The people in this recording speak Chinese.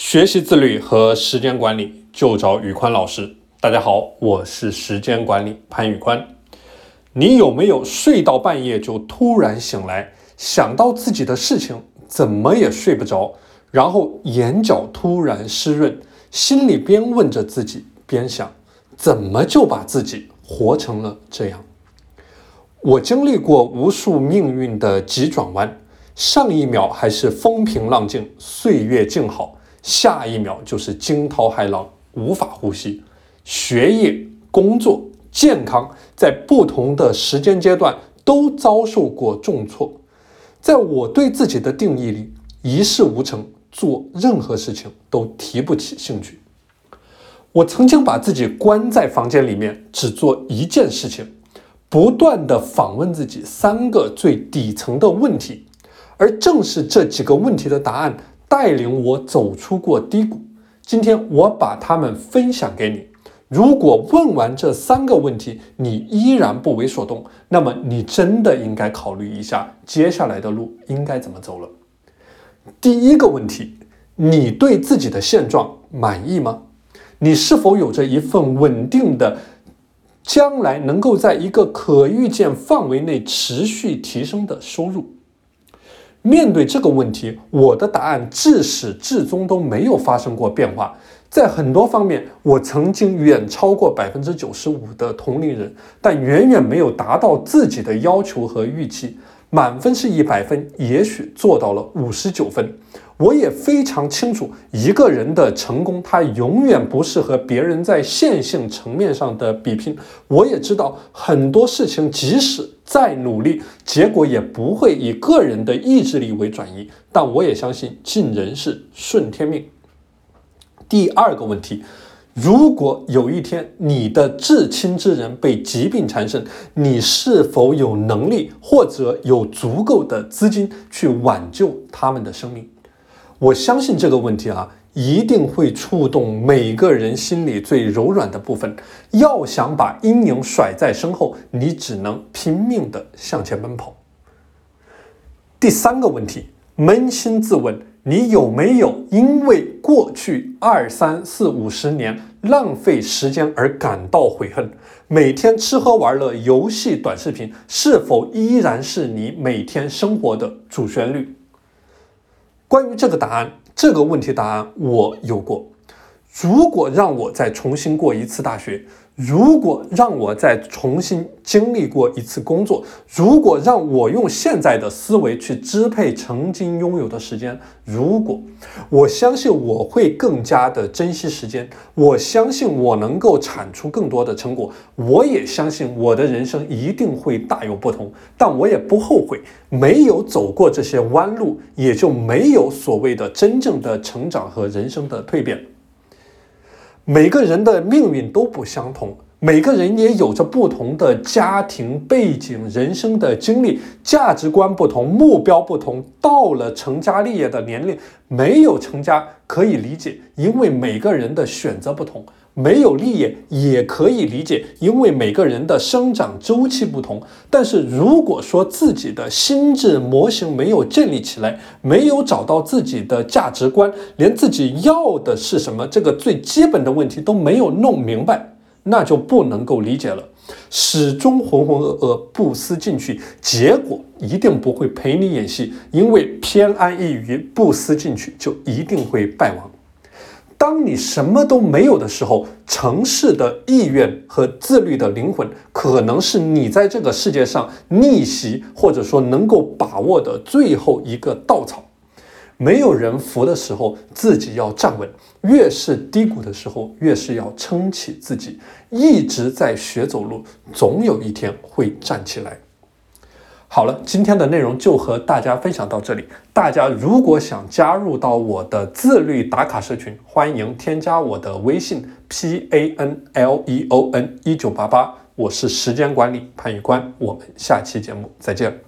学习自律和时间管理就找宇宽老师。大家好，我是时间管理潘宇宽。你有没有睡到半夜就突然醒来，想到自己的事情，怎么也睡不着，然后眼角突然湿润，心里边问着自己，边想怎么就把自己活成了这样？我经历过无数命运的急转弯，上一秒还是风平浪静，岁月静好。下一秒就是惊涛骇浪，无法呼吸。学业、工作、健康，在不同的时间阶段都遭受过重挫。在我对自己的定义里，一事无成，做任何事情都提不起兴趣。我曾经把自己关在房间里面，只做一件事情，不断的访问自己三个最底层的问题，而正是这几个问题的答案。带领我走出过低谷，今天我把它们分享给你。如果问完这三个问题，你依然不为所动，那么你真的应该考虑一下接下来的路应该怎么走了。第一个问题，你对自己的现状满意吗？你是否有着一份稳定的、将来能够在一个可预见范围内持续提升的收入？面对这个问题，我的答案至始至终都没有发生过变化。在很多方面，我曾经远超过百分之九十五的同龄人，但远远没有达到自己的要求和预期。满分是一百分，也许做到了五十九分。我也非常清楚，一个人的成功，他永远不是和别人在线性层面上的比拼。我也知道很多事情，即使再努力，结果也不会以个人的意志力为转移。但我也相信，尽人事，顺天命。第二个问题。如果有一天你的至亲之人被疾病缠身，你是否有能力或者有足够的资金去挽救他们的生命？我相信这个问题啊，一定会触动每个人心里最柔软的部分。要想把阴影甩在身后，你只能拼命地向前奔跑。第三个问题，扪心自问。你有没有因为过去二三四五十年浪费时间而感到悔恨？每天吃喝玩乐、游戏、短视频，是否依然是你每天生活的主旋律？关于这个答案，这个问题答案我有过。如果让我再重新过一次大学。如果让我再重新经历过一次工作，如果让我用现在的思维去支配曾经拥有的时间，如果我相信我会更加的珍惜时间，我相信我能够产出更多的成果，我也相信我的人生一定会大有不同。但我也不后悔没有走过这些弯路，也就没有所谓的真正的成长和人生的蜕变。每个人的命运都不相同，每个人也有着不同的家庭背景、人生的经历、价值观不同、目标不同。到了成家立业的年龄，没有成家可以理解，因为每个人的选择不同。没有立业也可以理解，因为每个人的生长周期不同。但是如果说自己的心智模型没有建立起来，没有找到自己的价值观，连自己要的是什么这个最基本的问题都没有弄明白，那就不能够理解了。始终浑浑噩噩，不思进取，结果一定不会陪你演戏，因为偏安一隅，不思进取，就一定会败亡。当你什么都没有的时候，城市的意愿和自律的灵魂，可能是你在这个世界上逆袭或者说能够把握的最后一个稻草。没有人扶的时候，自己要站稳；越是低谷的时候，越是要撑起自己。一直在学走路，总有一天会站起来。好了，今天的内容就和大家分享到这里。大家如果想加入到我的自律打卡社群，欢迎添加我的微信 p a n l e o n 一九八八，我是时间管理潘宇官。我们下期节目再见。